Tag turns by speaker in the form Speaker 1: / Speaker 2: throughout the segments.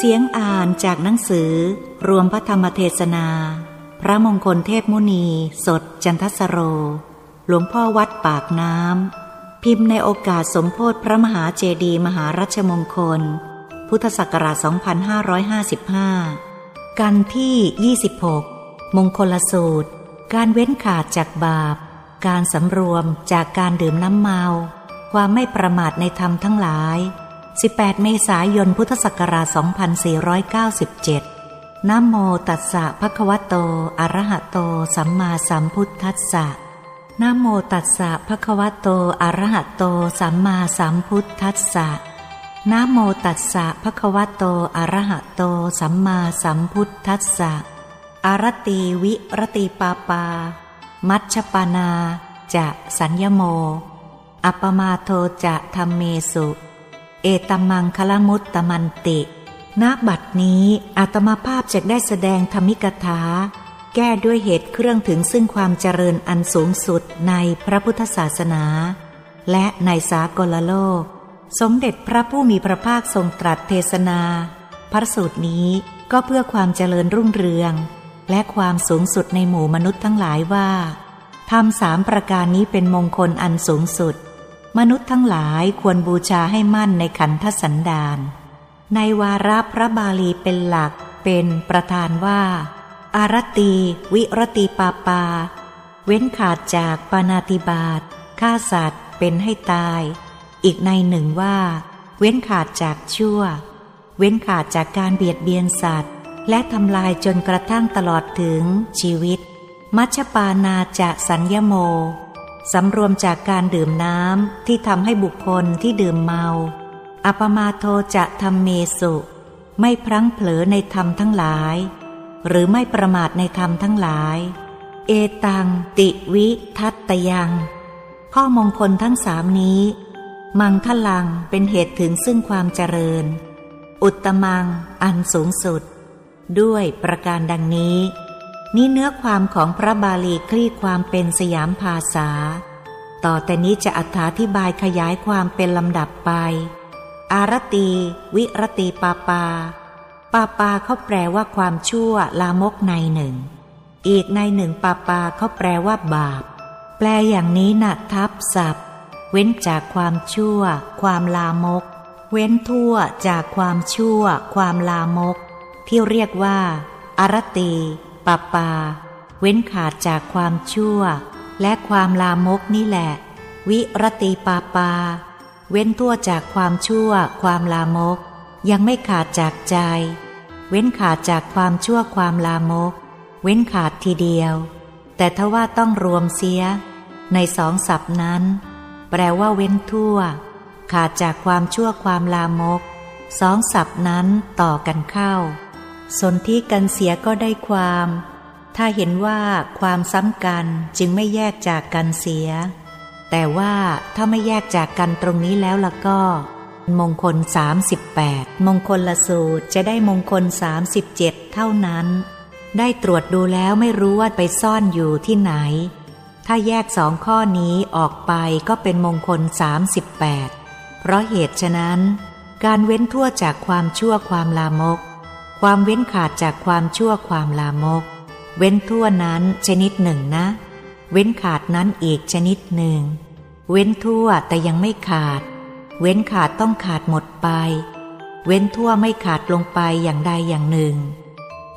Speaker 1: เสียงอ่านจากหนังสือ รวมพระธรรมเทศนา พระมงคลเทพมุนี สดจันทสโร หลวงพ่อวัดปากน้ำ พิมพ์ในโอกาสสมโพธิพระมหาเจดีมหารัชมงคล พุทธศักราช 2555 กันที่ 26 มงคลสูตร การเว้นขาดจากบาป การสำรวมจากการดื่มน้ำเมา ความไม่ประมาทในธรรมทั้งหลาย 18 เมษายน พุทธศักราช 2497นโมตัสสะภะคะวะโต อะระหะโต สัมมาสัมพุทธัสสะนโมตัสสะภะคะวะโต อะระหะโต สัมมาสัมพุทธัสสะนโมตัสสะภะคะวะโต อะระหะโต สัมมาสัมพุทธัสสะอารตีวิรติปาปา มัชฌปานา จะสัญญโม อัปปมาโทจะธรรมเมสุ เอตมังคลมุตตมันติณบัดนี้อาตมาภาพจะได้แสดงธรรมิกถา แก้ด้วยเหตุเครื่องถึงซึ่งความเจริญอันสูงสุดในพระพุทธศาสนา และในสากลโลก สมเด็จพระผู้มีพระภาคทรงตรัสเทศนา พระสูตรนี้ก็เพื่อความเจริญรุ่งเรือง และความสูงสุดในหมู่มนุษย์ทั้งหลายว่าทำสามประการนี้เป็นมงคลอันสูงสุด มนุษย์ทั้งหลายควรบูชาให้มั่นในขันธสันดานในวาระพระบาลีเป็นหลักเป็นประธานว่า อารตี วิรติปาปา เว้นขาดจากปานาติบาตฆ่าสัตว์เป็นให้ตาย อีกในหนึ่งว่า เว้นขาดจากชั่ว เว้นขาดจากการเบียดเบียนสัตว์ และทำลายจนกระทั่งตลอดถึงชีวิต มัชปานาจะสัญญโม สำรวมจากการดื่มน้ำที่ทำให้บุคคลที่ดื่มเมา อัปมาโทจะทำเมสุ ไม่พลั้งเผลอในธรรมทั้งหลาย หรือไม่ประมาทในธรรมทั้งหลาย เอตัง ติวิทัตตยัง ข้อมงคลทั้งสามนี้ มังคลังเป็นเหตุถึงซึ่งความเจริญ อุตตมัง อันสูงสุด ด้วยประการดังนี้ นี่เนื้อความของพระบาลีคลี่ความเป็นสยามภาษา ต่อแต่นี้จะอธิบายขยายความเป็นลำดับไป อารตี วิรติปาปา ปาปาเขาแปลว่าความชั่วลามกในหนึ่ง อีกในหนึ่งปาปาเขาแปลว่าบาป แปลอย่างนี้นะทับศัพท์ เว้นจากความชั่ว ความลามก เว้นทั่วจากความชั่ว ความลามก ที่เรียกว่า อารตี ปาปา เว้นขาดจากความชั่ว และความลามกนี่แหละ วิรติปาปา เว้นทั่วจากความชั่ว ความลามก ยังไม่ขาดจากใจ เว้นขาดจากความชั่วความลามก เว้นขาดทีเดียว แต่ถ้าว่าต้องรวมเสีย ในสองศัพท์นั้น แปลว่าเว้นทั่ว ขาดจากความชั่วความลามกสองศัพท์นั้นต่อกันเข้า สนที่กันเสียก็ได้ความ ถ้าเห็นว่าความซ้ำกันจึงไม่แยกจากกันเสีย แต่ว่าถ้าไม่แยกจากกันตรงนี้แล้วล่ะก็ มงคล 38 มงคลละสูตรจะได้มงคล 37 เท่านั้น ได้ตรวจดูแล้วไม่รู้ว่าไปซ่อนอยู่ที่ไหน ถ้าแยกสองข้อนี้ออกไปก็เป็นมงคล 38 เพราะเหตุฉะนั้น การเว้นทั่วจากความชั่วความลามก ความเว้นขาดจากความชั่วความลามก เว้นทั่วนั้นชนิดหนึ่งนะ เว้นขาดนั้นอีกชนิดหนึ่ง เว้นทั่วแต่ยังไม่ขาด เว้นขาดต้องขาดหมดไป เว้นทั่วไม่ขาดลงไปอย่างใดอย่างหนึ่ง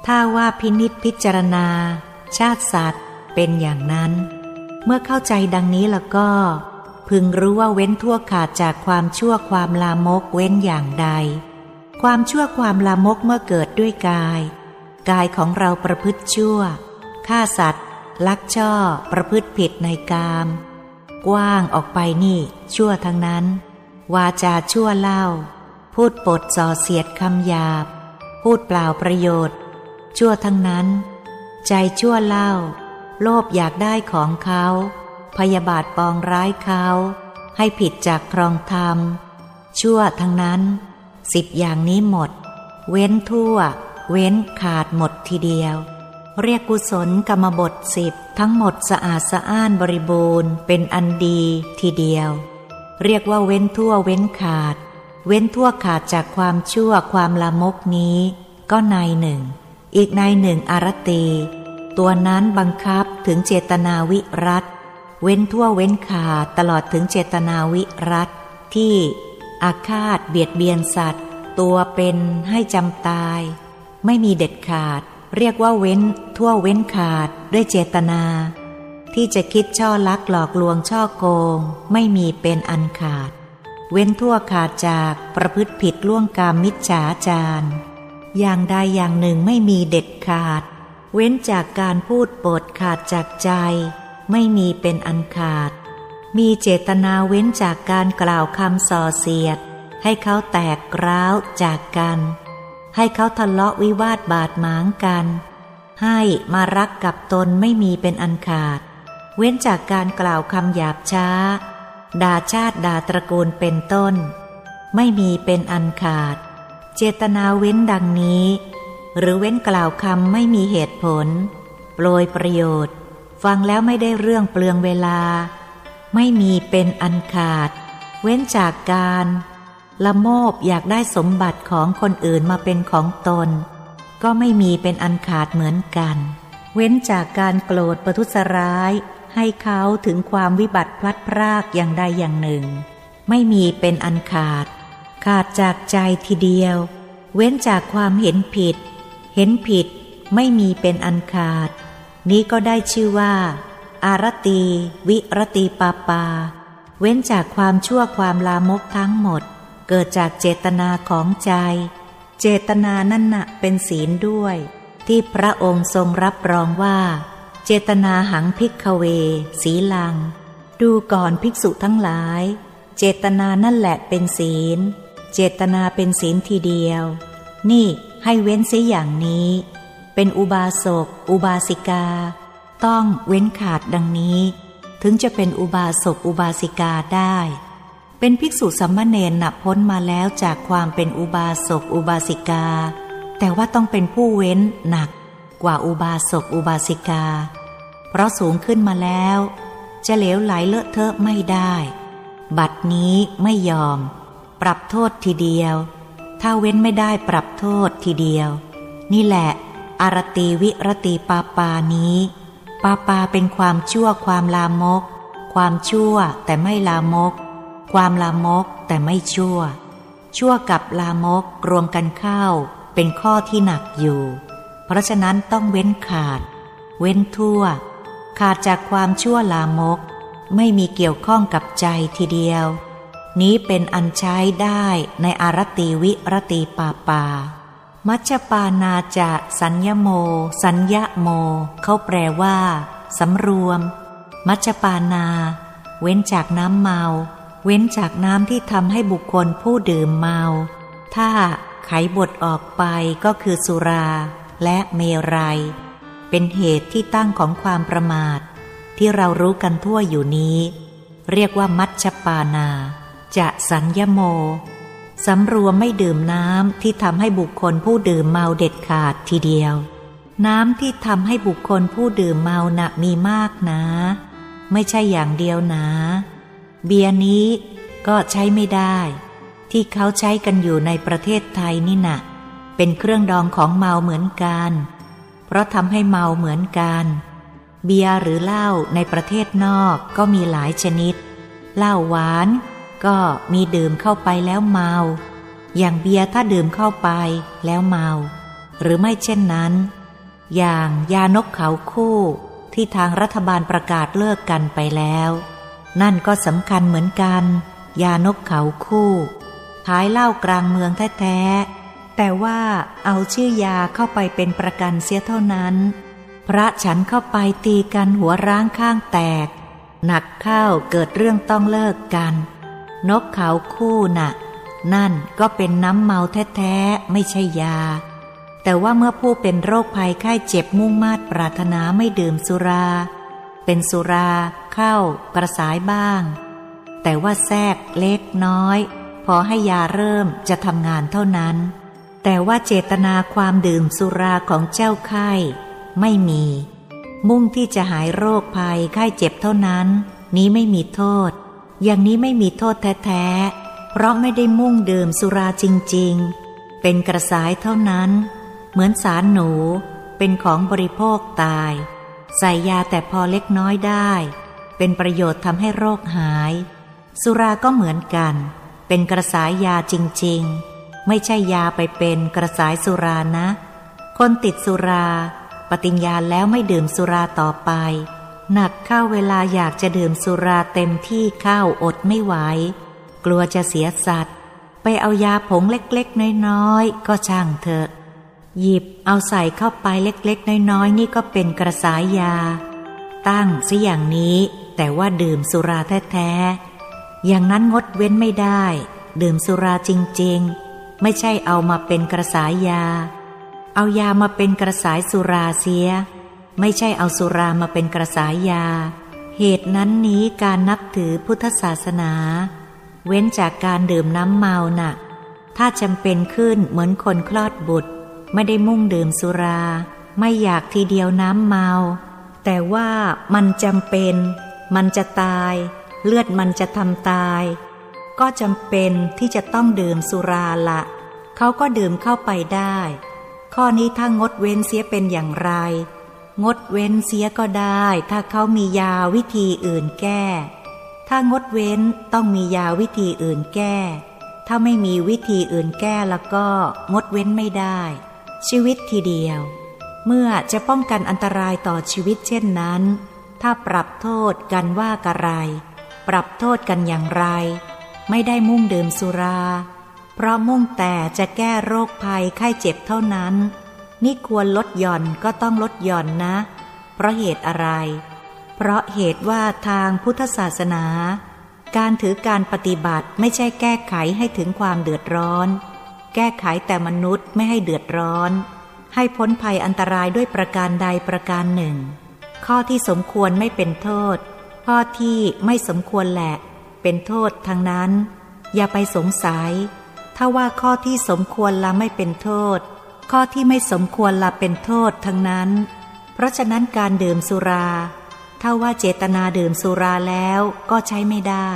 Speaker 1: ถ้าว่าพินิษพิจารณา ชาติสัตว์เป็นอย่างนั้น เมื่อเข้าใจดังนี้แล้วก็ พึงรู้ว่าเว้นทั่วขาดจากความชั่วความลามกเว้นอย่างใด ความชั่วความลามกเมื่อเกิดด้วยกาย กายของเราประพฤติชั่วฆ่าสัตว์ ลักช่อ ประพฤติผิดในกาม กว้างออกไปนี่ ชั่วทั้งนั้น วาจาชั่วเล่า พูดปดส่อเสียดคำหยาบ พูดเปล่าประโยชน์ ชั่วทั้งนั้น ใจชั่วเล่า โลภอยากได้ของเขา พยาบาทปองร้ายเขา ให้ผิดจากครองธรรม ชั่วทั้งนั้น สิบอย่างนี้หมด เว้นทั่ว เว้นขาดหมดทีเดียว เรียกกุศลกรรมบทสิบทั้งหมดสะอาดสะอ้านบริบูรณ์ เป็นอันดีทีเดียว เรียกว่าเว้นทั่วเว้นขาด เว้นทั่วขาดจากความชั่วความลามกนี้ ก็ในหนึ่ง อีกในหนึ่งอารตี ตัวนั้นบังคับถึงเจตนาวิรัตเว้นทั่วเว้นขาดตลอดถึงเจตนาวิรัตที่ อาฆาตเบียดเบียนสัตว์ ตัวเป็นให้จำตาย ไม่มีเด็ดขาด เรียกว่าเว้น ทั่วเว้นขาดด้วยเจตนา ที่จะคิดช่อลักหลอกลวงช่อโกง ไม่มีเป็นอันขาด เว้นทั่วขาดจากประพฤติผิดล่วงกรรมมิจฉาจารอย่างใดอย่างหนึ่งไม่มีเด็ดขาด เว้นจากการพูดปดขาดจากใจ ไม่มีเป็นอันขาด มีเจตนาเว้นจากการกล่าวคำส่อเสียด ให้เขาแตกร้าวจากกัน ให้เขาทะเลาะวิวาทบาดหมางกัน ให้มารักกับตนไม่มีเป็นอันขาด เว้นจากการกล่าวคำหยาบช้า ด่าชาติด่าตระกูลเป็นต้น ไม่มีเป็นอันขาด เจตนาเว้นดังนี้ หรือเว้นกล่าวคำไม่มีเหตุผล โปรยประโยชน์ ฟังแล้วไม่ได้เรื่องเปลืองเวลา ไม่มีเป็นอันขาด เว้นจากการ ละโมบอยากได้สมบัติของคนอื่นมาเป็นของตน ก็ไม่มีเป็นอันขาดเหมือนกัน เว้นจากการโกรธประทุษร้าย ให้เขาถึงความวิบัติพลัดพรากอย่างใดอย่างหนึ่ง ไม่มีเป็นอันขาด ขาดจากใจทีเดียว เว้นจากความเห็นผิด เห็นผิดไม่มีเป็นอันขาด นี้ก็ได้ชื่อว่า อารตี วิรตีปาปา เว้นจากความชั่วความลามกทั้งหมด เกิดจากเจตนาของใจ เจตนานั่นนะเป็นศีลด้วย ที่พระองค์ทรงรับรองว่า เจตนาหังพิกเว สีลัง ดูก่อนภิกษุทั้งหลาย เจตนานั่นแหละเป็นศีล เจตนาเป็นศีลทีเดียว นี่ให้เว้นเสียอย่างนี้ เป็นอุบาสก อุบาสิกา ต้องเว้นขาดดังนี้ ถึงจะเป็นอุบาสกอุบาสิกาได้ เป็นภิกษุสัมมาเนรนับพ้นมาแล้วจากความเป็นอุบาสกอุบาสิกา แต่ว่าต้องเป็นผู้เว้นหนักกว่าอุบาสกอุบาสิกา เพราะสูงขึ้นมาแล้ว จะเหลวไหลเลอะเทอะไม่ได้ บัดนี้ไม่ยอม ปรับโทษทีเดียว ถ้าเว้นไม่ได้ปรับโทษทีเดียว นี่แหละ อารตีวิรตีปาปานี้ ปาปาเป็นความชั่วความลามก ความชั่วแต่ไม่ลามก ความลามกแต่ไม่ชั่ว ชั่วกับลามกรวมกันเข้า เป็นข้อที่หนักอยู่ เพราะฉะนั้นต้องเว้นขาด เว้นทั่ว ขาดจากความชั่วลามก ไม่มีเกี่ยวข้องกับใจทีเดียว นี้เป็นอันใช้ได้ในอารตีวิรตีปาปา มัชฌปานาจะสัญญโม สัญญโม เขาแปลว่าสำรวม มัชฌปานา เว้นจากน้ำเมา เว้นจากน้ำที่ทำให้บุคคลผู้ดื่มเมา ถ้าไขบทออกไปก็คือสุราและเมรัย เป็นเหตุที่ตั้งของความประมาท ที่เรารู้กันทั่วอยู่นี้ เรียกว่ามัชฌปานา จะสัญญโม สำรวมไม่ดื่มน้ำที่ทำให้บุคคลผู้ดื่มเมาเด็ดขาดทีเดียว น้ำที่ทำให้บุคคลผู้ดื่มเมานะมีมากนะ ไม่ใช่อย่างเดียวนะ เบียร์นี้ก็ใช้ไม่ได้ ที่เขาใช้กันอยู่ในประเทศไทยนี่นะเป็นเครื่องดองของเมาเหมือนกัน เพราะทำให้เมาเหมือนกัน เบียร์หรือเหล้าในประเทศนอกก็มีหลายชนิดเหล้าหวาน ก็มีดื่มเข้าไปแล้วเมา อย่างเบียร์ถ้าดื่มเข้าไปแล้วเมา หรือไม่เช่นนั้น อย่างยานกเขาคู่ที่ทางรัฐบาลประกาศเลิกกันไปแล้ว นั่นก็สำคัญเหมือนกัน ยานกเขาคู่ขายเหล้ากลางเมืองแท้ๆแต่ว่าเอาชื่อยาเข้าไปเป็นประกันเสียเท่านั้น พระฉันเข้าไปตีกันหัวร้างข้างแตก หนักเข้าเกิดเรื่องต้องเลิกกัน นกเขาคู่น่ะ นั่นก็เป็นน้ำเมาแท้ๆ ไม่ใช่ยา แต่ว่าเมื่อผู้เป็นโรคภัยไข้เจ็บมุ่งมาดปรารถนาไม่ดื่มสุรา เป็นสุราเข้ากระสายบ้าง แต่ว่าแทรกเล็กน้อย พอให้ยาเริ่มจะทำงานเท่านั้น แต่ว่าเจตนาความดื่มสุราของเจ้าไข้ ไม่มี มุ่งที่จะหายโรคภัยไข้เจ็บเท่านั้น นี้ไม่มีโทษ อย่างนี้ไม่มีโทษแท้เพราะไม่ได้มุ่งดื่มสุราจริงๆ เป็นกระสายเท่านั้น เหมือนสารหนูเป็นของบริโภคตาย ใส่ยาแต่พอเล็กน้อยได้ เป็นประโยชน์ทำให้โรคหาย สุราก็เหมือนกัน เป็นกระสายยาจริงๆ ไม่ใช่ยาไปเป็นกระสายสุรานะ คนติดสุรา ปฏิญญาแล้วไม่ดื่มสุราต่อไป หนักเข้าเวลาอยากจะดื่มสุราเต็มที่เข้าอดไม่ไหว กลัวจะเสียสัตว์ ไปเอายาผงเล็กๆ น้อยๆ ก็ช่างเถอะ หยิบเอาใส่เข้าไปเล็กๆ น้อยๆ นี่ก็เป็นกระสายยา ตั้งสิอย่างนี้ แต่ว่าดื่มสุราแท้ๆ อย่างนั้นงดเว้นไม่ได้ ดื่มสุราจริงๆ ไม่ใช่เอามาเป็นกระสายยา เอายามาเป็นกระสายสุราเสีย ไม่ใช่เอาสุรามาเป็นกระสายยา เหตุนั้นนี้การนับถือพุทธศาสนา เว้นจากการดื่มน้ำเมานะ่ะ ถ้าจำเป็นขึ้นเหมือนคนคลอดบุตร ไม่ได้มุ่งดื่มสุรา ไม่อยากทีเดียวน้ำเมา แต่ว่ามันจำเป็น มันจะตาย เลือดมันจะทำตาย ก็จำเป็นที่จะต้องดื่มสุราละ เขาก็ดื่มเข้าไปได้ ข้อนี้ถ้างดเว้นเสียเป็นอย่างไร งดเว้นเสียก็ได้ ถ้าเขามียาวิธีอื่นแก้ ถ้างดเว้นต้องมียาวิธีอื่นแก้ ถ้าไม่มีวิธีอื่นแก้แล้วก็งดเว้นไม่ได้ ชีวิตทีเดียว เมื่อจะป้องกันอันตรายต่อชีวิตเช่นนั้น ถ้าปรับโทษกันว่ากะไร ปรับโทษกันอย่างไร ไม่ได้มุ่งดื่มสุรา เพราะมุ่งแต่จะแก้โรคภัยไข้เจ็บเท่านั้น นี่ควรลดหย่อนก็ต้องลดหย่อนนะ เพราะเหตุอะไร เพราะเหตุว่าทางพุทธศาสนา การถือการปฏิบัติไม่ใช่แก้ไขให้ถึงความเดือดร้อน แก้ไขแต่มนุษย์ไม่ให้เดือดร้อน ให้พ้นภัยอันตรายด้วยประการใดประการหนึ่ง ข้อที่สมควรไม่เป็นโทษ ข้อที่ไม่สมควรแหละ เป็นโทษทางนั้น อย่าไปสงสัย ถ้าว่าข้อที่สมควรละไม่เป็นโทษ ข้อที่ไม่สมควรละเป็นโทษทั้งนั้น เพราะฉะนั้นการดื่มสุรา ถ้าว่าเจตนาดื่มสุราแล้วก็ใช้ไม่ได้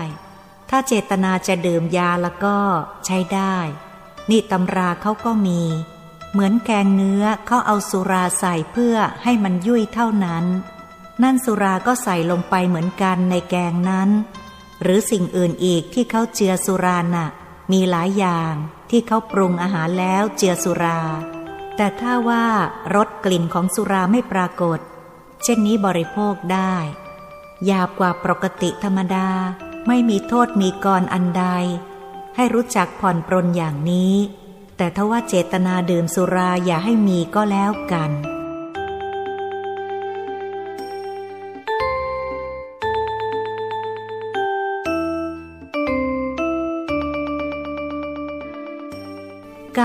Speaker 1: ถ้าเจตนาจะดื่มยาแล้วก็ใช้ได้ นี่ตำราเขาก็มี เหมือนแกงเนื้อเขาเอาสุราใส่เพื่อให้มันยุ่ยเท่านั้น นั่นสุราก็ใส่ลงไปเหมือนกันในแกงนั้น หรือสิ่งอื่นอีกที่เขาเจือสุราน่ะมีหลายอย่างที่เขาปรุงอาหารแล้วเจือสุรา แต่ถ้าว่ารสกลิ่นของสุราไม่ปรากฏ เช่นนี้บริโภคได้ ยาบกว่าปกติธรรมดาไม่มีโทษมีกรอันใด ให้รู้จักผ่อนปรนอย่างนี้ แต่ถ้าว่าเจตนาดื่มสุราอย่าให้มีก็แล้วกัน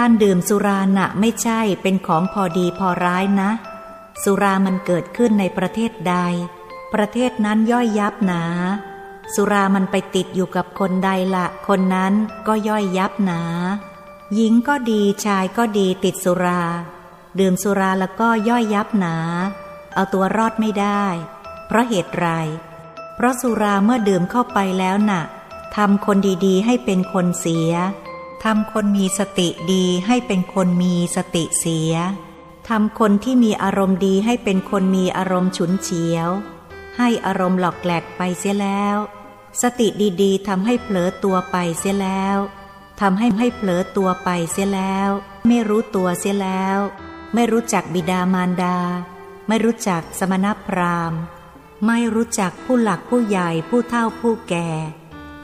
Speaker 1: การดื่มสุราหนะไม่ใช่เป็นของพอดีพอร้ายนะ สุรามันเกิดขึ้นในประเทศใด ประเทศนั้นย่อยยับหนา สุรามันไปติดอยู่กับคนใดละคนนั้นก็ย่อยยับหนา หญิงก็ดีชายก็ดีติดสุรา ดื่มสุราแล้วก็ย่อยยับหนา เอาตัวรอดไม่ได้ เพราะเหตุไร เพราะสุราเมื่อดื่มเข้าไปแล้วนะ่ะทำคนดีๆ ให้เป็นคนเสีย ทำคนมีสติดีให้เป็นคนมีสติเสีย ทำคนที่มีอารมณ์ดีให้เป็นคนมีอารมณ์ฉุนเฉียว ให้อารมณ์หลอกแหลกไปเสียแล้ว สติดีๆทำให้เผลอตัวไปเสียแล้วทำให้ให้เผลอตัวไปเสียแล้ว ไม่รู้ตัวเสียแล้ว ไม่รู้จักบิดามารดา ไม่รู้จักสมณพราหมณ์ ไม่รู้จักผู้หลักผู้ใหญ่ผู้เฒ่าผู้แก่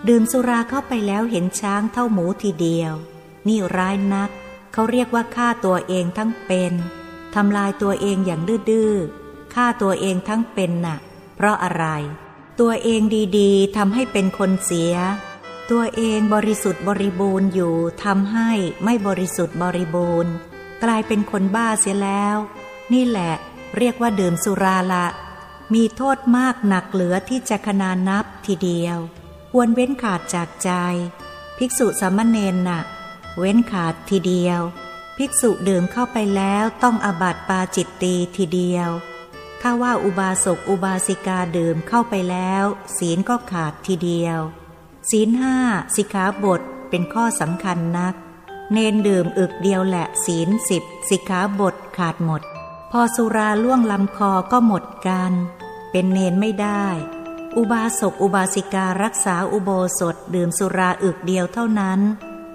Speaker 1: ดื่มสุราเข้าไปแล้วเห็นช้างเท่าหมูทีเดียว นี่ร้ายนัก เขาเรียกว่าฆ่าตัวเองทั้งเป็นทำลายตัวเองอย่างดื้อๆฆ่าตัวเองทั้งเป็นนะ่ะ เพราะอะไร ตัวเองดีๆทำให้เป็นคนเสีย ตัวเองบริสุทธิ์บริบูรณ์อยู่ทำให้ไม่บริสุทธิ์บริบูรณ์ กลายเป็นคนบ้าเสียแล้ว นี่แหละ เรียกว่าดื่มสุราละ มีโทษมากหนักเหลือที่จะขนานับทีเดียว ควรเว้นขาดจากใจ ภิกษุสามเณรน่ะ เว้นขาดทีเดียว ภิกษุดื่มเข้าไปแล้วต้องอบัตปาจิตตีทีเดียวถ้าว่าอุบาสกอุบาสิกาดื่มเข้าไปแล้ว ศีลก็ขาดทีเดียว ศีลห้าสิกขาบทเป็นข้อสำคัญนัก เนนดื่มอึกเดียวแหละศีลสิบสิกขาบทขาดหมด พอสุราล่วงลำคอก็หมดกัน เป็นเนนไม่ได้ อุบาสกอุบาสิการักษาอุโบสถดื่มสุราอึกเดียวเท่านั้น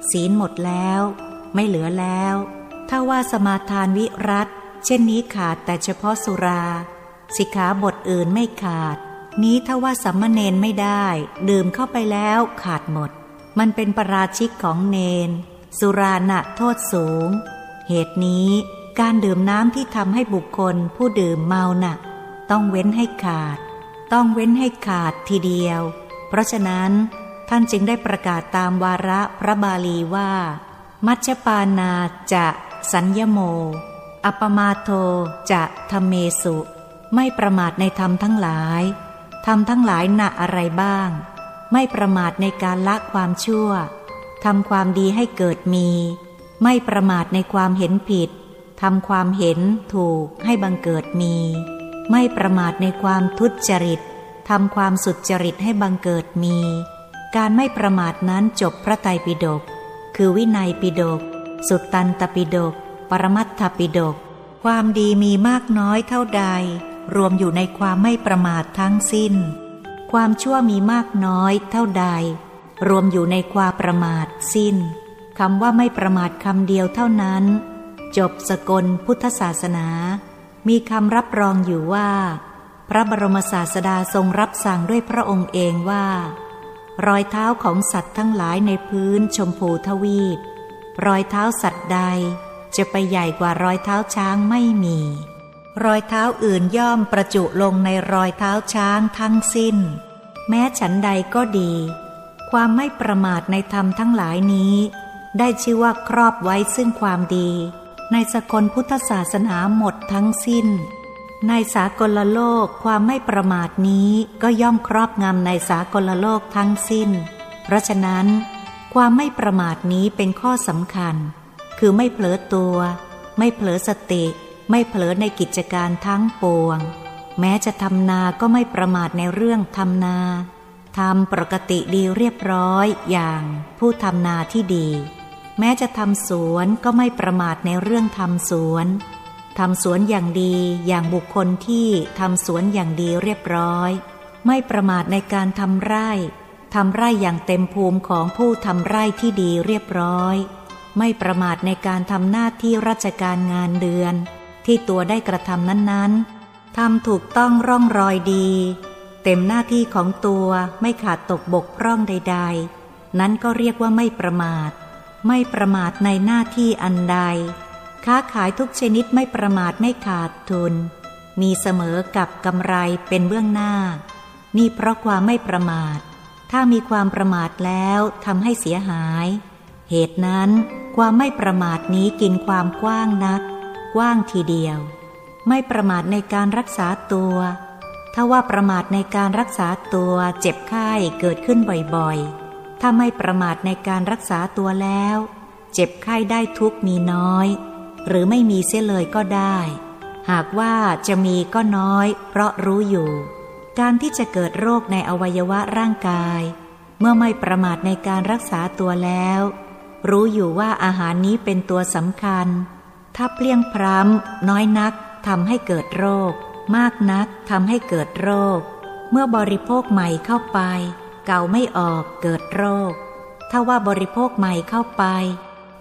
Speaker 1: ศีลหมดแล้ว ไม่เหลือแล้ว ถ้าว่าสมาทานวิรัตเช่นนี้ขาดแต่เฉพาะสุรา สิกขาบทอื่นไม่ขาด นี้ถ้าว่าสัมมเนนไม่ได้ ดื่มเข้าไปแล้วขาดหมด มันเป็นประราชิกของเนน สุราหนะโทษสูง เหตุนี้การดื่มน้ำที่ทำให้บุคคลผู้ดื่มเมาหนัก ต้องเว้นให้ขาด ต้องเว้นให้ขาดทีเดียว เพราะฉะนั้นท่านจึงได้ประกาศตามวาระพระบาลีว่า มัชฌปานาจะสัญญโม อปมาโทจะธรรมเมสุ ไม่ประมาทในธรรมทั้งหลาย ธรรมทั้งหลายหนะอะไรบ้าง ไม่ประมาทในการละความชั่ว ทำความดีให้เกิดมี ไม่ประมาทในความเห็นผิด ทำความเห็นถูกให้บังเกิดมี ไม่ประมาทในความทุจริตทำความสุจริตให้บังเกิดมี การไม่ประมาทนั้นจบพระไตรปิฎกคือวินัยปิฎกสุตตันตปิฎกปรมัตถปิฎกความดีมีมากน้อยเท่าใด รวมอยู่ในความไม่ประมาททั้งสิ้น ความชั่วมีมากน้อยเท่าใด รวมอยู่ในความประมาทสิ้นคำว่าไม่ประมาทคำเดียวเท่านั้น จบสกลพุทธศาสนา มีคำรับรองอยู่ว่า พระบรมศาสดาทรงรับสั่งด้วยพระองค์เองว่า รอยเท้าของสัตว์ทั้งหลายในพื้นชมพูทวีป รอยเท้าสัตว์ใด จะไปใหญ่กว่ารอยเท้าช้างไม่มี รอยเท้าอื่นย่อมประจุลงในรอยเท้าช้างทั้งสิ้น แม้ฉันใดก็ดี ความไม่ประมาทในธรรมทั้งหลายนี้ ได้ชื่อว่าครอบไว้ซึ่งความดี ในสกลพุทธศาสนาหมดทั้งสิ้น ในสากลโลกความไม่ประมาทนี้ก็ย่อมครอบงำในสากลโลกทั้งสิ้น เพราะฉะนั้น ความไม่ประมาทนี้เป็นข้อสำคัญ คือไม่เผลอตัว ไม่เผลอสติ ไม่เผลอในกิจการทั้งปวง แม้จะทำนาก็ไม่ประมาทในเรื่องทำนาทำปกติดีเรียบร้อยอย่างผู้ทำนาที่ดี แม้จะทำสวนก็ไม่ประมาทในเรื่องทำสวนทำสวนอย่างดีอย่างบุคคลที่ทำสวนอย่างดีเรียบร้อย ไม่ประมาทในการทำไร่ทำไร่อย่างเต็มภูมิของผู้ทำไร่ที่ดีเรียบร้อย ไม่ประมาทในการทำหน้าที่ราชการงานเดือน ที่ตัวได้กระทำนั้นๆทำถูกต้องร่องรอยดี เต็มหน้าที่ของตัวไม่ขาดตกบกพร่องใด ๆ นั้นก็เรียกว่าไม่ประมาท ไม่ประมาทในหน้าที่อันใด ค้าขายทุกชนิดไม่ประมาทไม่ขาดทุน มีเสมอกับกำไรเป็นเบื้องหน้า นี่เพราะความไม่ประมาท ถ้ามีความประมาทแล้วทำให้เสียหาย เหตุนั้น ความไม่ประมาทนี้กินความกว้างนัก กว้างทีเดียว ไม่ประมาทในการรักษาตัว ถ้าว่าประมาทในการรักษาตัวเจ็บไข้เกิดขึ้นบ่อยๆ ถ้าไม่ประมาทในการรักษาตัวแล้ว เจ็บไข้ได้ทุกมีน้อย หรือไม่มีเสียเลยก็ได้ หากว่าจะมีก็น้อย เพราะรู้อยู่ การที่จะเกิดโรคในอวัยวะร่างกาย เมื่อไม่ประมาทในการรักษาตัวแล้ว รู้อยู่ว่าอาหารนี้เป็นตัวสำคัญ ถ้าเปลี่ยงพร้ำน้อยนักทำให้เกิดโรค มากนักทำให้เกิดโรค เมื่อบริโภคใหม่เข้าไป เก่าไม่ออกเกิดโรค ถ้าว่าบริโภคใหม่เข้าไป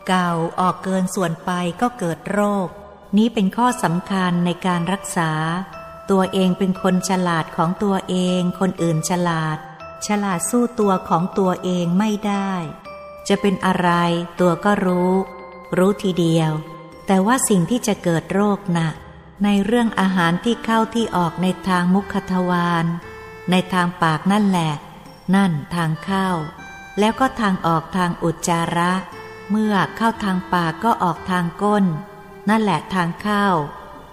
Speaker 1: เก่าออกเกินส่วนไปก็เกิดโรค นี้เป็นข้อสำคัญในการรักษา ตัวเองเป็นคนฉลาดของตัวเอง คนอื่นฉลาด ฉลาดสู้ตัวของตัวเองไม่ได้ จะเป็นอะไรตัวก็รู้ รู้ทีเดียว แต่ว่าสิ่งที่จะเกิดโรคนะ่ะในเรื่องอาหารที่เข้าที่ออกในทางมุขทวารในทางปากนั่นแหละ นั่นทางเข้า แล้วก็ทางออกทางอุจจาระ เมื่อเข้าทางปากก็ออกทางก้น นั่นแหละทางเข้า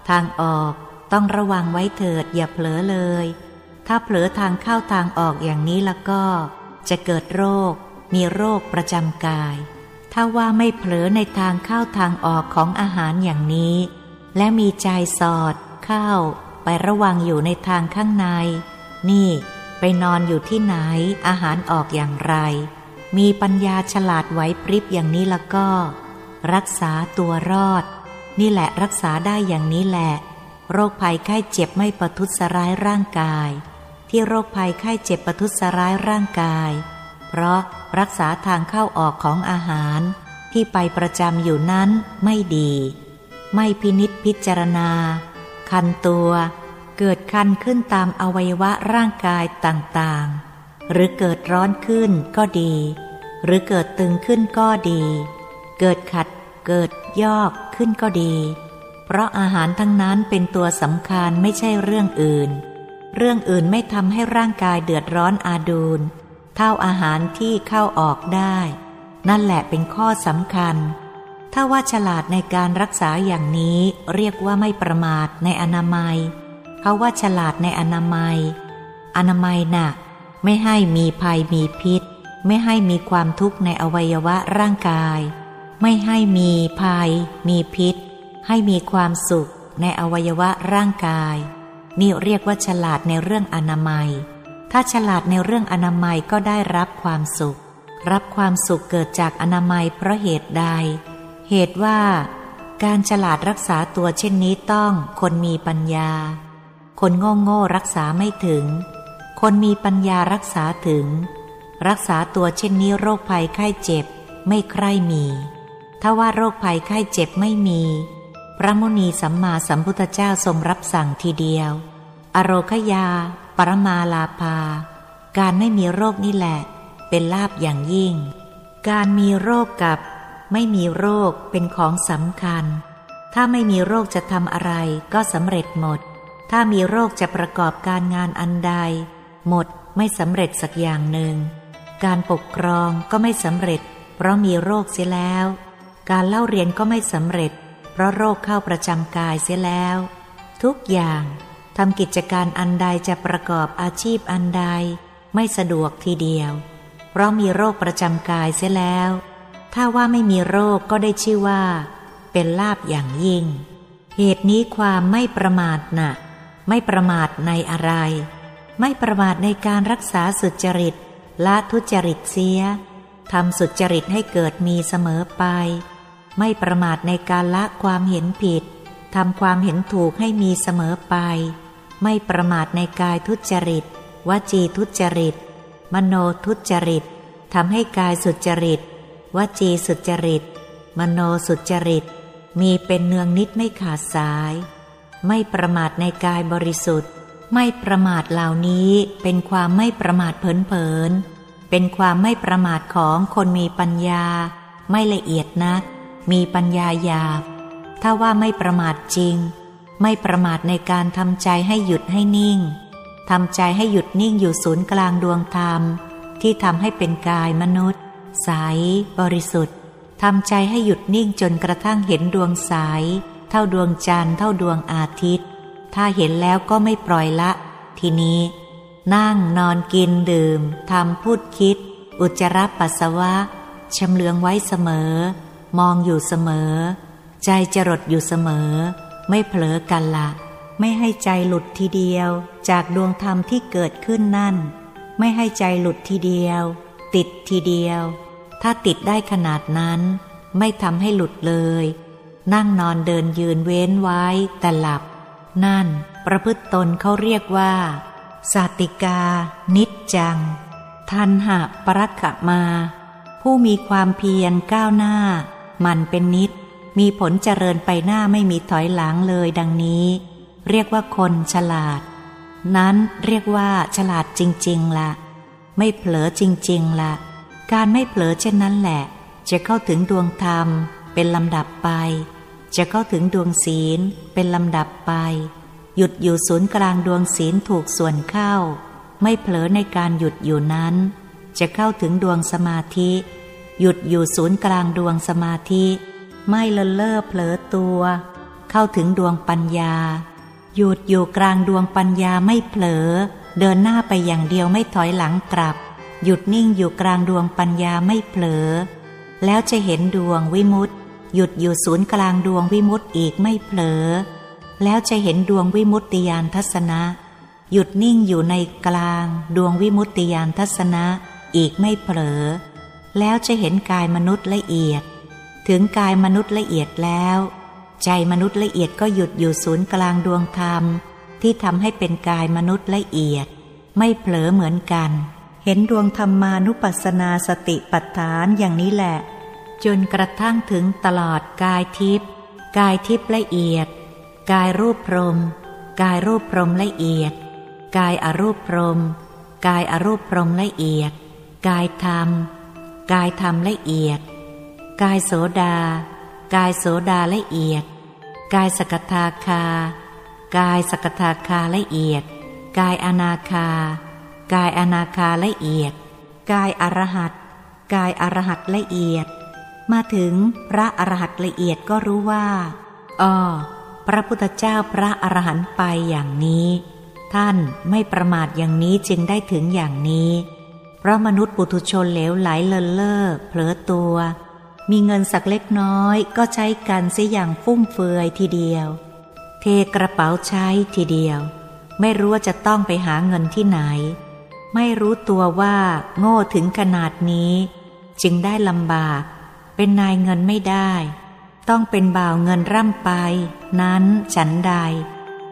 Speaker 1: ทางออกต้องระวังไว้เถิดอย่าเผลอเลย ถ้าเผลอทางเข้าทางออกอย่างนี้แล้วก็ จะเกิดโรค มีโรคประจำกาย ถ้าว่าไม่เผลอในทางเข้าทางออกของอาหารอย่างนี้ และมีใจสอด เข้า ไประวังอยู่ในทางข้างใน นี่ ไปนอนอยู่ที่ไหน อาหารออกอย่างไร มีปัญญาฉลาดไหวพริบอย่างนี้แล้วก็ รักษาตัวรอด นี่แหละรักษาได้อย่างนี้แหละ โรคภัยไข้เจ็บไม่ประทุษร้ายร่างกาย ที่โรคภัยไข้เจ็บประทุษร้ายร่างกาย เพราะรักษาทางเข้าออกของอาหาร ที่ไปประจำอยู่นั้นไม่ดี ไม่พินิษพิจารณา คันตัว เกิดคันขึ้นตามอวัยวะร่างกายต่างๆ หรือเกิดร้อนขึ้นก็ดี หรือเกิดตึงขึ้นก็ดี เกิดขัด เกิดยอกขึ้นก็ดี เพราะอาหารทั้งนั้นเป็นตัวสำคัญไม่ใช่เรื่องอื่น เรื่องอื่นไม่ทำให้ร่างกายเดือดร้อนอาดูลเท่าอาหารที่เข้าออกได้ นั่นแหละเป็นข้อสำคัญถ้าว่าฉลาดในการรักษาอย่างนี้เรียกว่าไม่ประมาทในอนามัย เขาว่าฉลาดในอนามัย อนามัยนะ่ะ ไม่ให้มีภัยมีพิษ ไม่ให้มีความทุกข์ในอวัยวะร่างกาย ไม่ให้มีภัย มีพิษ ให้มีความสุขในอวัยวะร่างกาย นี่เรียกว่าฉลาดในเรื่องอนามัย ถ้าฉลาดในเรื่องอนามัยก็ได้รับความสุข รับความสุขเกิดจากอนามัยเพราะเหตุใด เหตุว่าการฉลาดรักษาตัวเช่นนี้ต้องคนมีปัญญา คนโง่โง่รักษาไม่ถึง คนมีปัญญารักษาถึง รักษาตัวเช่นนี้โรคภัยไข้เจ็บไม่ใคร่มี ถ้าว่าโรคภัยไข้เจ็บไม่มี พระมุนีสัมมาสัมพุทธเจ้าทรงรับสั่งทีเดียว อโรคยา ปรมาลาภา การไม่มีโรคนี่แหละ เป็นลาบอย่างยิ่ง การมีโรคกับไม่มีโรคเป็นของสำคัญ ถ้าไม่มีโรคจะทำอะไรก็สำเร็จหมด ถ้ามีโรคจะประกอบการงานอันใด หมดไม่สำเร็จสักอย่างหนึ่ง การปกครองก็ไม่สำเร็จ เพราะมีโรคเสียแล้ว การเล่าเรียนก็ไม่สำเร็จ เพราะโรคเข้าประจำกายเสียแล้ว ทุกอย่างทำกิจการอันใดจะประกอบอาชีพอันใด ไม่สะดวกทีเดียว เพราะมีโรคประจำกายเสียแล้ว ถ้าว่าไม่มีโรคก็ได้ชื่อว่า เป็นลาบอย่างยิ่ง เหตุนี้ความไม่ประมาทนะ่ะ ไม่ประมาทในอะไร ไม่ประมาทในการรักษาสุจริตละทุจริตเสียทำสุจริตให้เกิดมีเสมอไป ไม่ประมาทในการละความเห็นผิดทำความเห็นถูกให้มีเสมอไป ไม่ประมาทในกายทุจริตวจีทุจริต มโนทุจริตทำให้กายสุจริตวจีสุจริต มโนสุจริต มีเป็นเนืองนิดไม่ขาดสาย ไม่ประมาทในกายบริสุทธิ์ ไม่ประมาทเหล่านี้เป็นความไม่ประมาทเผินนเป็นความไม่ประมาทของคนมีปัญญา ไม่ละเอียดนัก มีปัญญาหยาบ ถ้าว่าไม่ประมาทจริง ไม่ประมาทในการทำใจให้หยุดให้นิ่งทำใจให้หยุดนิ่งอยู่ศูนย์กลางดวงธรรม ที่ทำให้เป็นกายมนุษย์ ใสบริสุทธิ์ทำใจให้หยุดนิ่งจนกระทั่งเห็นดวงใส เท่าดวงจันทร์เท่าดวงอาทิตย์ ถ้าเห็นแล้วก็ไม่ปล่อยละ ทีนี้ นั่งนอนกินดื่มทำพูดคิด อุจจาระปัสสาวะชำเลืองไว้เสมอ มองอยู่เสมอ ใจจรดอยู่เสมอ ไม่เผลอกันละไม่ให้ใจหลุดทีเดียว จากดวงธรรมที่เกิดขึ้นนั่น ไม่ให้ใจหลุดทีเดียว ติดทีเดียว ถ้าติดได้ขนาดนั้น ไม่ทำให้หลุดเลย นั่งนอนเดินยืนเว้นไว้แต่หลับ นั่น ประพฤติตนเขาเรียกว่า สาติกา นิจจัง ทันหะปรักขมา ผู้มีความเพียรก้าวหน้า มันเป็นนิด มีผลเจริญไปหน้าไม่มีถอยหลังเลยดังนี้ เรียกว่าคนฉลาด นั้นเรียกว่าฉลาดจริงๆละไม่เผลอจริงๆล่ะ การไม่เผลอเช่นนั้นแหละ จะเข้าถึงดวงธรรมเป็นลำดับไป จะเข้าถึงดวงศีลเป็นลำดับไป หยุดอยู่ศูนย์กลางดวงศีลถูกส่วนเข้า ไม่เผลอในการหยุดอยู่นั้น จะเข้าถึงดวงสมาธิ หยุดอยู่ศูนย์กลางดวงสมาธิ ไม่เลินเล่อเผลอตัว เข้าถึงดวงปัญญา หยุดอยู่กลางดวงปัญญาไม่เผลอ เดินหน้าไปอย่างเดียวไม่ถอยหลังกลับ หยุดนิ่งอยู่กลางดวงปัญญาไม่เผลอ แล้วจะเห็นดวงวิมุตติ หยุดอยู่ศูนย์กลางดวงวิมุตติอีกไม่เผลอ แล้วจะเห็นดวงวิมุตติยานทัศนะ หยุดนิ่งอยู่ในกลางดวงวิมุตติยานทัศนะอีกไม่เผลอ แล้วจะเห็นกายมนุษย์ละเอียด ถึงกายมนุษย์ละเอียดแล้ว ใจมนุษย์ละเอียดก็หยุดอยู่ศูนย์กลางดวงธรรม ที่ทำให้เป็นกายมนุษย์ละเอียด ไม่เผลอเหมือนกัน เห็นดวงธรรมานุปัสสนาสติปัฏฐานอย่างนี้แหละ จนกระทั่งถึงตลอดกายทิพย์กายทิพย์ละเอียด กายรูปพรม กายรูปพรมละเอียด กายอรูปพรม กายอรูปพรมละเอียด กายธรรม กายธรรมละเอียด กายโสดา กายโสดาละเอียด กายสกทาคา กายสกทาคาละเอียด กายอนาคา กายอนาคาละเอียด กายอรหัตกายอรหัตละเอียด มาถึงพระอรหันตละเอียดก็รู้ว่าอ๋อพระพุทธเจ้าพระอรหันต์ไปอย่างนี้ ท่านไม่ประมาทอย่างนี้จึงได้ถึงอย่างนี้ เพราะมนุษย์ปุถุชนเหลวไหลเลินเล่อเผลอตัว มีเงินสักเล็กน้อยก็ใช้กันเสียอย่างฟุ่มเฟือยทีเดียว เทกระเป๋าใช้ทีเดียว ไม่รู้ว่าจะต้องไปหาเงินที่ไหน ไม่รู้ตัวว่า โง่ถึงขนาดนี้ จึงได้ลำบาก เป็นนายเงินไม่ได้ ต้องเป็นบ่าวเงินร่ำไป นั้นฉันใด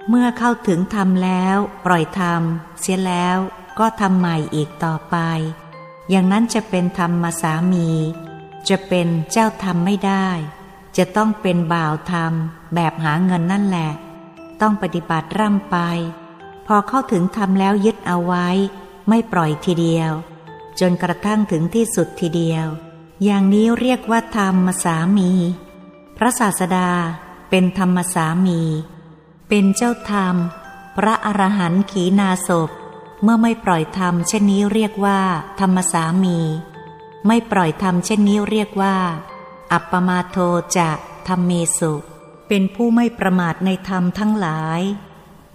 Speaker 1: เมื่อเข้าถึงทำแล้วปล่อยทำเสียแล้วก็ทำใหม่อีกต่อไป อย่างนั้นจะเป็นธรรมสามี จะเป็นเจ้าธรรมไม่ได้ จะต้องเป็นบ่าวธรรม แบบหาเงินนั่นแหละ ต้องปฏิบัติร่ำไป พอเข้าถึงธรรมแล้วยึดเอาไว้ ไม่ปล่อยทีเดียว จนกระทั่งถึงที่สุดทีเดียว อย่างนี้เรียกว่าธรรมสามี พระศาสดาเป็นธรรมสามี เป็นเจ้าธรรม พระอรหันต์ขีนาศพ เมื่อไม่ปล่อยธรรมเช่นนี้เรียกว่า ธรรมสามี ไม่ปล่อยธรรมเช่นนี้เรียกว่า อัปปมาโทจะธรรมเมสุ เป็นผู้ไม่ประมาทในธรรมทั้งหลาย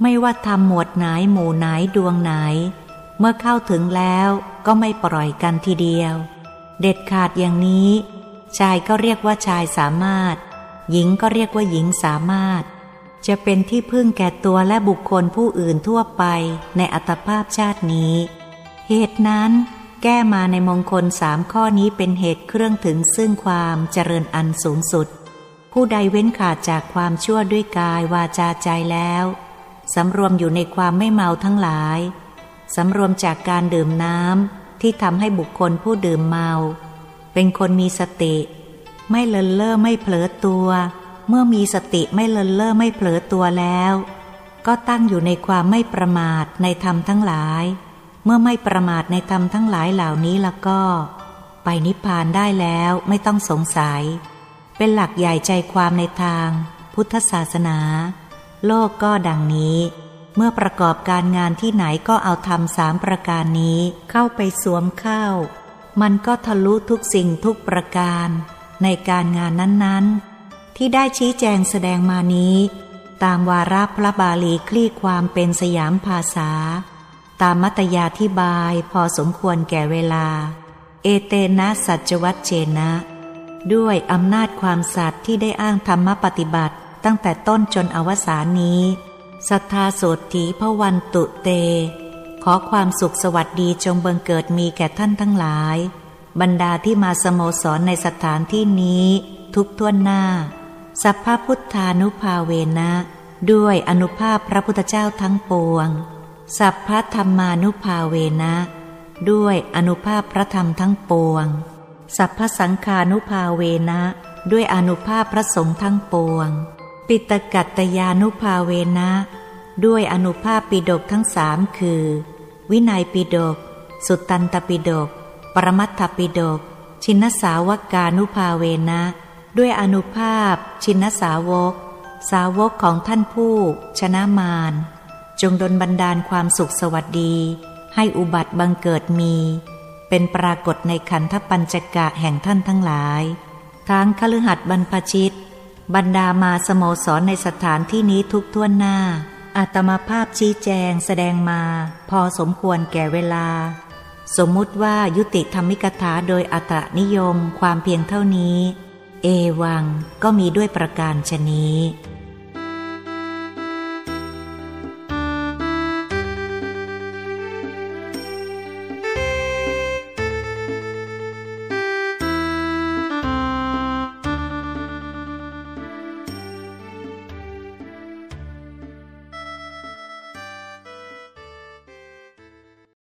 Speaker 1: ไม่ว่าธรรมหมวดไหนหมู่ไหนดวงไหน เมื่อเข้าถึงแล้วก็ไม่ปล่อยกันทีเดียว เด็ดขาดอย่างนี้ ชายก็เรียกว่าชายสามารถ หญิงก็เรียกว่าหญิงสามารถ จะเป็นที่พึ่งแก่ตัวและบุคคลผู้อื่นทั่วไปในอัตภาพชาตินี้ เหตุนั้นแก้มาในมงคลสามข้อนี้เป็นเหตุเครื่องถึงซึ่งความเจริญอันสูงสุด ผู้ใดเว้นขาดจากความชั่วด้วยกายวาจาใจแล้วสำรวมอยู่ในความไม่เมาทั้งหลาย สำรวมจากการดื่มน้ำ ที่ทำให้บุคคลผู้ดื่มเมา เป็นคนมีสติ ไม่เลินเล่อไม่เผลอตัว เมื่อมีสติไม่เลินเล่อไม่เผลอตัวแล้ว ก็ตั้งอยู่ในความไม่ประมาทในธรรมทั้งหลาย เมื่อไม่ประมาทในธรรมทั้งหลายเหล่านี้แล้วก็ ไปนิพพานได้แล้วไม่ต้องสงสัย เป็นหลักใหญ่ใจความในทาง พุทธศาสนา โลกก็ดังนี้ เมื่อประกอบการงานที่ไหนก็เอาทำสามประการนี้เข้าไปสวมเข้า มันก็ทะลุทุกสิ่งทุกประการ ในการงานนั้นๆ ที่ได้ชี้แจงแสดงมานี้ ตามวาระพระบาลีคลี่ความเป็นสยามภาษา ตามมัตยาธิบายพอสมควรแก่เวลา เอเตนะสัจวัตเจนะ ด้วยอำนาจความสัตย์ที่ได้อ้างธรรมปฏิบัติตั้งแต่ต้นจนอวสานนี้ ศรัทธาโสถีพระวันตุเต ขอความสุขสวัสดีจงบังเกิดมีแก่ท่านทั้งหลาย บรรดาที่มาสโมสรในสถานที่นี้ทุกท่วนหน้า สัพพพุทธานุภาเวนะ ด้วยอนุภาพพระพุทธเจ้าทั้งปวง สัพพธรรมานุภาเวนะ ด้วยอนุภาพพระธรรมทั้งปวง สัพพสังฆานุภาเวนะ ด้วยอนุภาพพระสงฆ์ทั้งปวง ปิตกัตตยานุภาเวนะ ด้วยอนุภาพปิดกทั้งสามคือ วินัยปิดก สุตตันตปิดก ปรมัตถปิดก ชินสาวกานุภาเวนะ ด้วยอนุภาพ ชินสาวก สาวกของท่านผู้ ชนะมารจงดลบันดาลความสุขสวัสดี ให้อุบัติบังเกิดมี เป็นปรากฏในขันธปัญจกะแห่งท่านทั้งหลาย ทั้งคฤหัสบรรพชิต บรรดามาสโมสรในสถานที่นี้ทุกท่วนหน้า อาตมาภาพชี้แจงแสดงมา พอสมควรแก่เวลา สมมุติว่ายุติธรรมิกถาโดยอัตนิยมความเพียงเท่านี้ เอวังก็มีด้วยประการชนี้